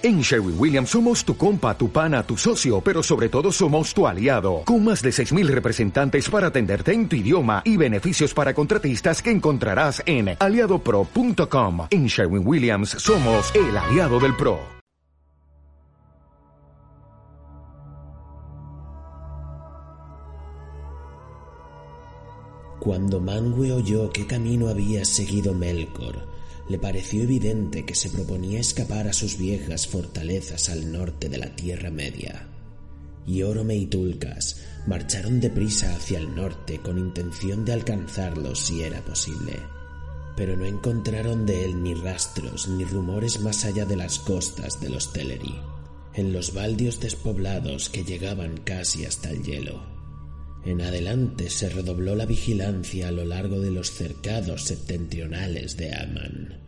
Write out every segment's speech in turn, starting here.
En Sherwin Williams somos tu compa, tu pana, tu socio, pero sobre todo somos tu aliado, con más de 6.000 representantes para atenderte en tu idioma y beneficios para contratistas que encontrarás en aliadopro.com. En Sherwin Williams somos el aliado del PRO. Cuando Mangue oyó qué camino había seguido Melkor, le pareció evidente que se proponía escapar a sus viejas fortalezas al norte de la Tierra Media. Y Orome y Tulkas marcharon deprisa hacia el norte con intención de alcanzarlos si era posible. Pero no encontraron de él ni rastros ni rumores más allá de las costas de los Teleri, en los baldios despoblados que llegaban casi hasta el hielo. En adelante se redobló la vigilancia a lo largo de los cercados septentrionales de Aman,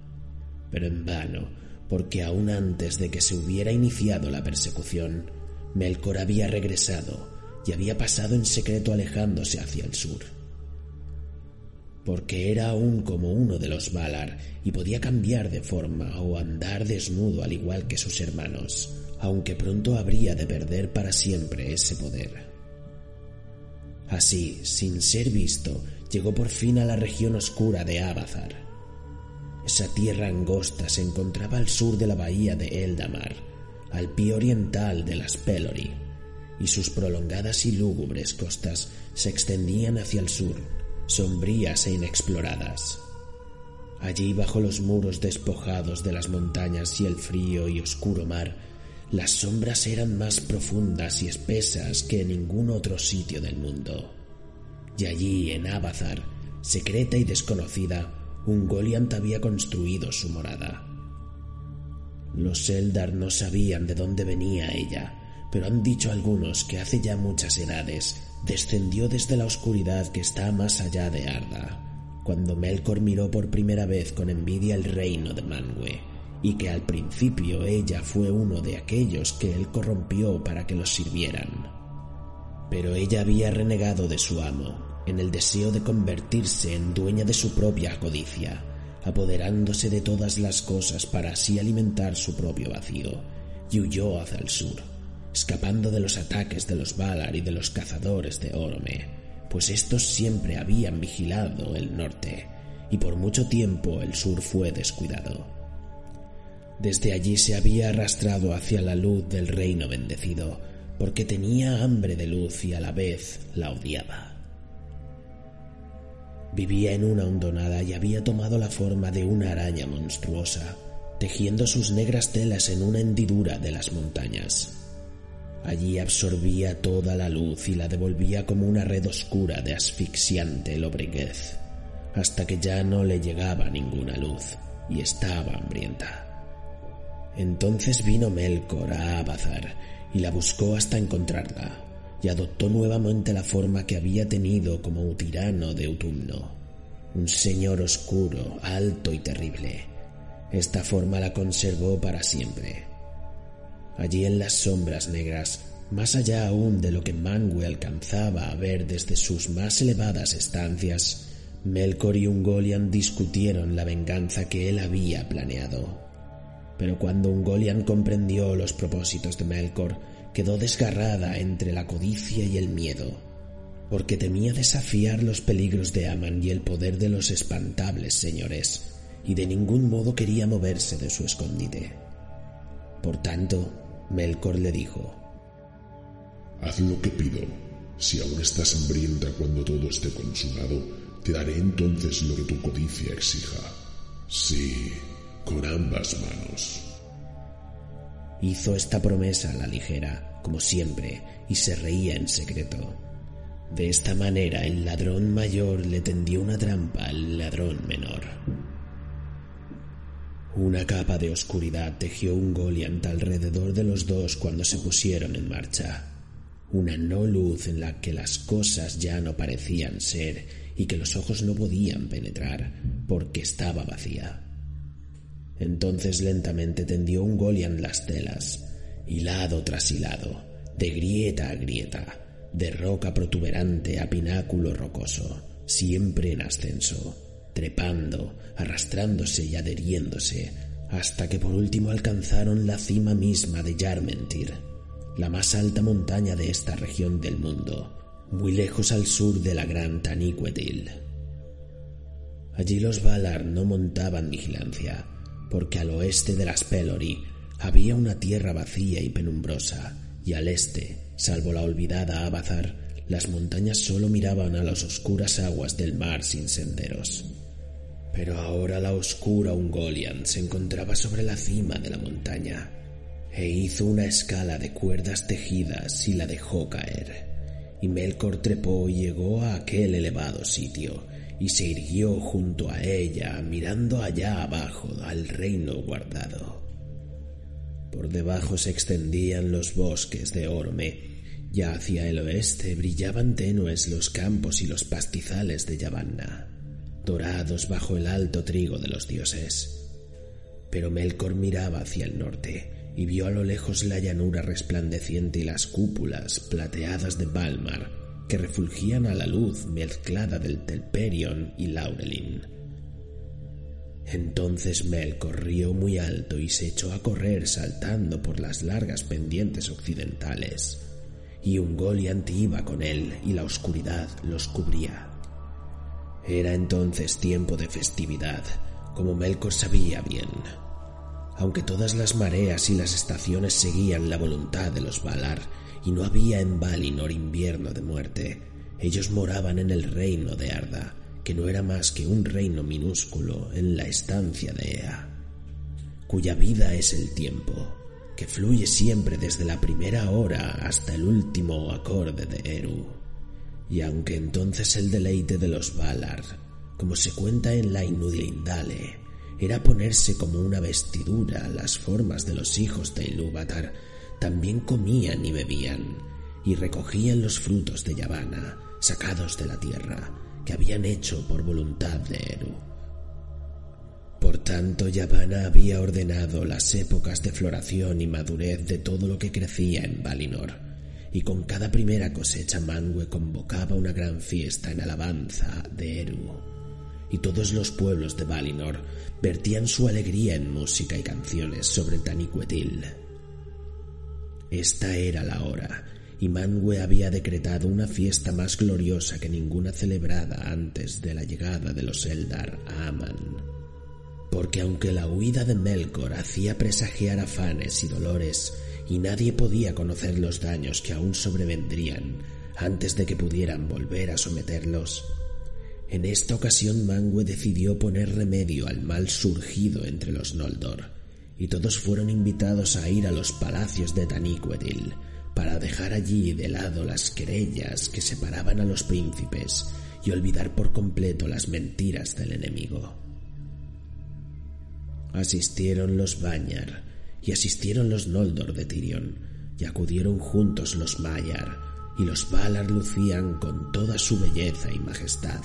pero en vano, porque aún antes de que se hubiera iniciado la persecución, Melkor había regresado y había pasado en secreto alejándose hacia el sur. Porque era aún como uno de los Valar y podía cambiar de forma o andar desnudo al igual que sus hermanos, aunque pronto habría de perder para siempre ese poder. Así, sin ser visto, llegó por fin a la región oscura de Abazar. Esa tierra angosta se encontraba al sur de la bahía de Eldamar, al pie oriental de las Pelori, y sus prolongadas y lúgubres costas se extendían hacia el sur, sombrías e inexploradas. Allí, bajo los muros despojados de las montañas y el frío y oscuro mar, las sombras eran más profundas y espesas que en ningún otro sitio del mundo. Y allí, en Abazar, secreta y desconocida, un Goliant había construido su morada. Los Eldar no sabían de dónde venía ella, pero han dicho algunos que hace ya muchas edades descendió desde la oscuridad que está más allá de Arda, cuando Melkor miró por primera vez con envidia el reino de Manwë y que al principio ella fue uno de aquellos que él corrompió para que los sirvieran. Pero ella había renegado de su amo, en el deseo de convertirse en dueña de su propia codicia, apoderándose de todas las cosas para así alimentar su propio vacío, y huyó hacia el sur, escapando de los ataques de los Valar y de los cazadores de Orome, pues estos siempre habían vigilado el norte, y por mucho tiempo el sur fue descuidado. Desde allí se había arrastrado hacia la luz del reino bendecido, porque tenía hambre de luz y a la vez la odiaba. Vivía en una hondonada y había tomado la forma de una araña monstruosa, tejiendo sus negras telas en una hendidura de las montañas. Allí absorbía toda la luz y la devolvía como una red oscura de asfixiante lobreguez, hasta que ya no le llegaba ninguna luz y estaba hambrienta. Entonces vino Melkor a Abazar y la buscó hasta encontrarla, y adoptó nuevamente la forma que había tenido como tirano de Utumno, un señor oscuro, alto y terrible. Esta forma la conservó para siempre. Allí en las sombras negras, más allá aún de lo que Manwë alcanzaba a ver desde sus más elevadas estancias, Melkor y Ungoliant discutieron la venganza que él había planeado pero cuando Ungoliant comprendió los propósitos de Melkor, quedó desgarrada entre la codicia y el miedo, porque temía desafiar los peligros de Aman y el poder de los espantables señores, y de ningún modo quería moverse de su escondite. Por tanto, Melkor le dijo, Haz lo que pido. Si aún estás hambrienta cuando todo esté consumado, te daré entonces lo que tu codicia exija. Sí, con ambas manos. Hizo esta promesa a la ligera, como siempre, y se reía en secreto. De esta manera el ladrón mayor le tendió una trampa al ladrón menor. Una capa de oscuridad tejió un Goliant alrededor de los dos cuando se pusieron en marcha. Una no luz en la que las cosas ya no parecían ser y que los ojos no podían penetrar porque estaba vacía. Entonces lentamente tendió un Golian las telas, hilado tras hilado, de grieta a grieta, de roca protuberante a pináculo rocoso, siempre en ascenso, trepando, arrastrándose y adheriéndose, hasta que por último alcanzaron la cima misma de Yarmentir, la más alta montaña de esta región del mundo, muy lejos al sur de la gran Taniquetil. Allí los Valar no montaban vigilancia, porque al oeste de las había una tierra vacía y penumbrosa, y al este, salvo la olvidada Abazar, las montañas solo miraban a las oscuras aguas del mar sin senderos. Pero ahora la oscura Ungoliant se encontraba sobre la cima de la montaña e hizo una escala de cuerdas tejidas y la dejó caer. Y Melkor trepó y llegó a aquel elevado sitio y se irguió junto a ella mirando allá abajo al reino guardado. Por debajo se extendían los bosques de Orme, ya hacia el oeste brillaban tenues los campos y los pastizales de Yavanna dorados bajo el alto trigo de los dioses. Pero Melkor miraba hacia el norte y vio a lo lejos la llanura resplandeciente y las cúpulas plateadas de Balmar que refulgían a la luz mezclada del Telperion y Laurelin. Entonces Melkor rió muy alto y se echó a correr saltando por las largas pendientes occidentales, y un Goliant iba con él y la oscuridad los cubría. Era entonces tiempo de festividad, como Melkor sabía bien. Aunque todas las mareas y las estaciones seguían la voluntad de los Valar y no había en Valinor invierno de muerte, ellos moraban en el reino de Arda, que no era más que un reino minúsculo en la estancia de Ea, cuya vida es el tiempo, que fluye siempre desde la primera hora hasta el último acorde de Eru. Y aunque entonces el deleite de los Valar, como se cuenta en la Inudlindale, era ponerse como una vestidura las formas de los hijos de Ilúvatar, también comían y bebían, y recogían los frutos de Yavanna, sacados de la tierra, que habían hecho por voluntad de Eru. Por tanto, Yavanna había ordenado las épocas de floración y madurez de todo lo que crecía en Valinor, y con cada primera cosecha Mangue convocaba una gran fiesta en alabanza de Eru. Y todos los pueblos de Valinor vertían su alegría en música y canciones sobre Taniquetil. Esta era la hora, y Mangue había decretado una fiesta más gloriosa que ninguna celebrada antes de la llegada de los Eldar a Aman. Porque aunque la huida de Melkor hacía presagiar afanes y dolores, y nadie podía conocer los daños que aún sobrevendrían antes de que pudieran volver a someterlos. En esta ocasión Mangue decidió poner remedio al mal surgido entre los Noldor, y todos fueron invitados a ir a los palacios de Taniquetil para dejar allí de lado las querellas que separaban a los príncipes y olvidar por completo las mentiras del enemigo. Asistieron los Banyar, y asistieron los Noldor de Tirion, y acudieron juntos los Maiar, y los Valar lucían con toda su belleza y majestad.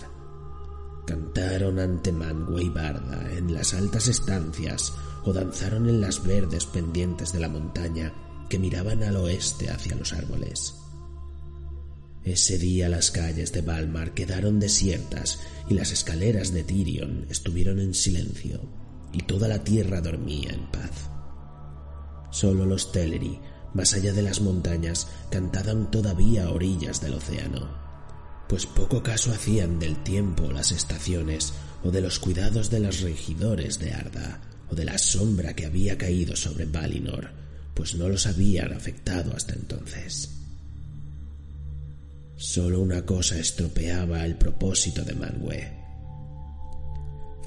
Cantaron ante Mangue y Barda en las altas estancias o danzaron en las verdes pendientes de la montaña que miraban al oeste hacia los árboles. Ese día las calles de Valmar quedaron desiertas y las escaleras de Tirion estuvieron en silencio y toda la tierra dormía en paz. Solo los Teleri, más allá de las montañas, cantaban todavía a orillas del océano, pues poco caso hacían del tiempo las estaciones o de los cuidados de los regidores de Arda o de la sombra que había caído sobre Valinor, pues no los habían afectado hasta entonces. Solo una cosa estropeaba el propósito de Manwë.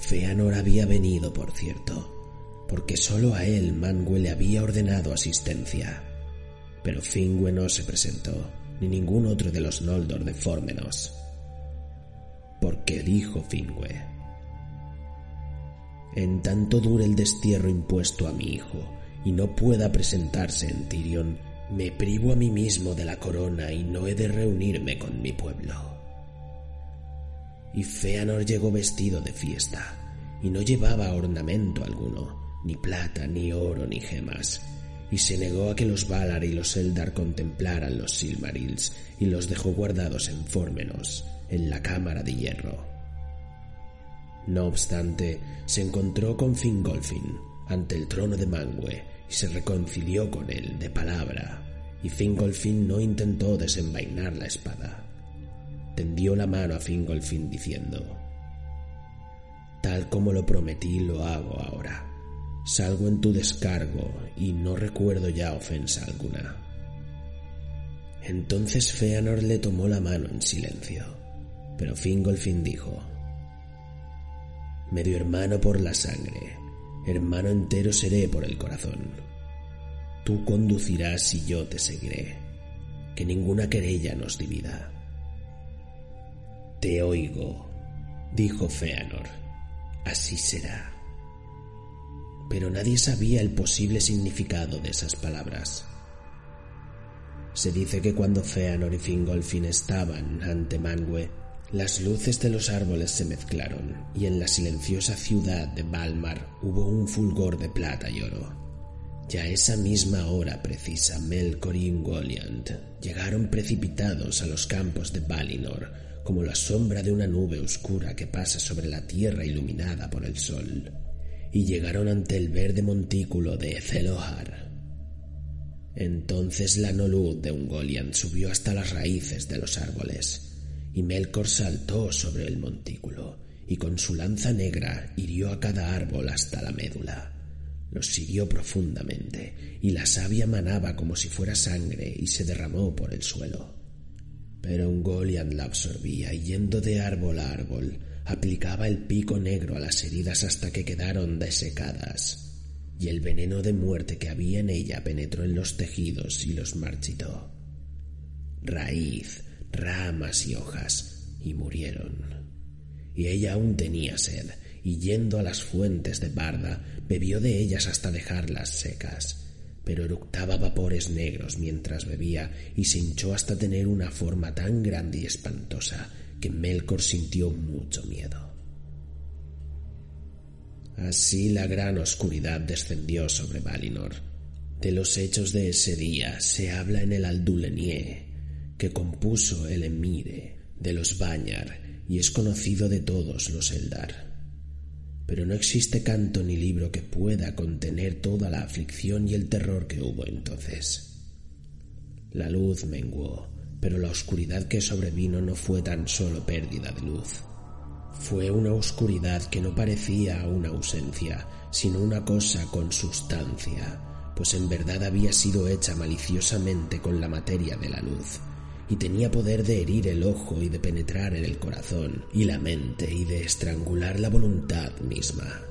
Feanor había venido, por cierto, porque solo a él Mangue le había ordenado asistencia. Pero Fingüe no se presentó, ni ningún otro de los Noldor de Fórmenos. Porque dijo Fingüe. En tanto dure el destierro impuesto a mi hijo y no pueda presentarse en Tirion, me privo a mí mismo de la corona y no he de reunirme con mi pueblo. Y Feanor llegó vestido de fiesta, y no llevaba ornamento alguno, ni plata, ni oro, ni gemas, y se negó a que los Valar y los Eldar contemplaran los Silmarils y los dejó guardados en Fórmenos, en la cámara de hierro. No obstante, se encontró con Fingolfin, ante el trono de Mangue y se reconcilió con él de palabra, y Fingolfin no intentó desenvainar la espada. Tendió la mano a Fingolfin diciendo, Tal como lo prometí lo hago ahora. Salgo en tu descargo y no recuerdo ya ofensa alguna. Entonces Feanor le tomó la mano en silencio, pero Fingolfin dijo, Medio hermano por la sangre, hermano entero seré por el corazón. Tú conducirás y yo te seguiré, que ninguna querella nos divida. Te oigo, dijo Feanor, así será. Pero nadie sabía el posible significado de esas palabras. Se dice que cuando Feanor y Fingolfin estaban ante Mangue, las luces de los árboles se mezclaron y en la silenciosa ciudad de Valmar hubo un fulgor de plata y oro. Ya esa misma hora precisa, Melkor y Ungoliant llegaron precipitados a los campos de Valinor como la sombra de una nube oscura que pasa sobre la tierra iluminada por el sol, y llegaron ante el verde montículo de Zelohar. Entonces la no luz de Ungoliant subió hasta las raíces de los árboles, y Melkor saltó sobre el montículo y con su lanza negra hirió a cada árbol hasta la médula. Los hirió profundamente y la savia manaba como si fuera sangre y se derramó por el suelo. Pero un Goliath la absorbía yendo de árbol a árbol aplicaba el pico negro a las heridas hasta que quedaron desecadas y el veneno de muerte que había en ella penetró en los tejidos y los marchitó. Raíz, ramas y hojas, y murieron. Y ella aún tenía sed, y yendo a las fuentes de Barda, bebió de ellas hasta dejarlas secas, pero eructaba vapores negros mientras bebía y se hinchó hasta tener una forma tan grande y espantosa que Melkor sintió mucho miedo. Así la gran oscuridad descendió sobre Valinor. De los hechos de ese día se habla en el Aldulenie, que compuso el Emire de los Bañar y es conocido de todos los Eldar. Pero no existe canto ni libro que pueda contener toda la aflicción y el terror que hubo entonces. La luz menguó, pero la oscuridad que sobrevino no fue tan solo pérdida de luz. Fue una oscuridad que no parecía una ausencia, sino una cosa con sustancia, pues en verdad había sido hecha maliciosamente con la materia de la luz, y tenía poder de herir el ojo y de penetrar en el corazón y la mente y de estrangular la voluntad misma.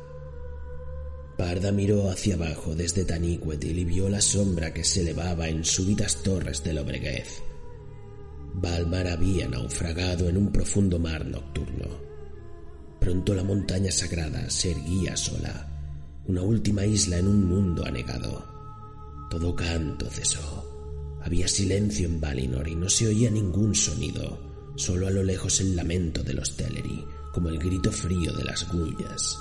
Parda miró hacia abajo desde Tanícuetil y vio la sombra que se elevaba en súbitas torres del Obreguez. Valmar había naufragado en un profundo mar nocturno. Pronto la montaña sagrada se erguía sola, una última isla en un mundo anegado. Todo canto cesó. Había silencio en Valinor y no se oía ningún sonido, solo a lo lejos el lamento de los Teleri, como el grito frío de las gullas.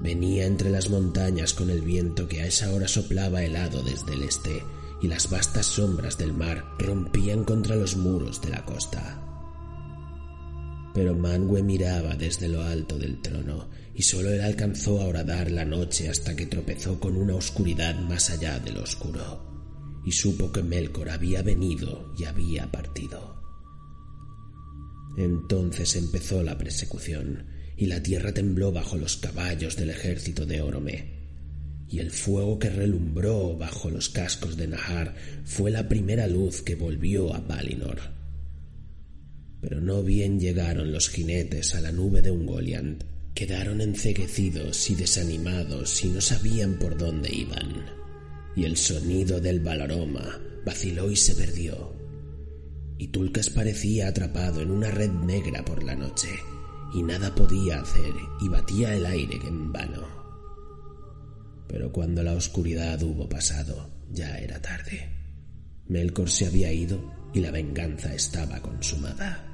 Venía entre las montañas con el viento que a esa hora soplaba helado desde el este, y las vastas sombras del mar rompían contra los muros de la costa. Pero Mangue miraba desde lo alto del trono, y solo él alcanzó a horadar la noche hasta que tropezó con una oscuridad más allá del oscuro y supo que Melkor había venido y había partido. Entonces empezó la persecución, y la tierra tembló bajo los caballos del ejército de Orome, y el fuego que relumbró bajo los cascos de Nahar fue la primera luz que volvió a Valinor. Pero no bien llegaron los jinetes a la nube de Ungoliant, quedaron enceguecidos y desanimados y no sabían por dónde iban y el sonido del balaroma vaciló y se perdió. Y Tulcas parecía atrapado en una red negra por la noche, y nada podía hacer y batía el aire en vano. Pero cuando la oscuridad hubo pasado, ya era tarde. Melkor se había ido y la venganza estaba consumada.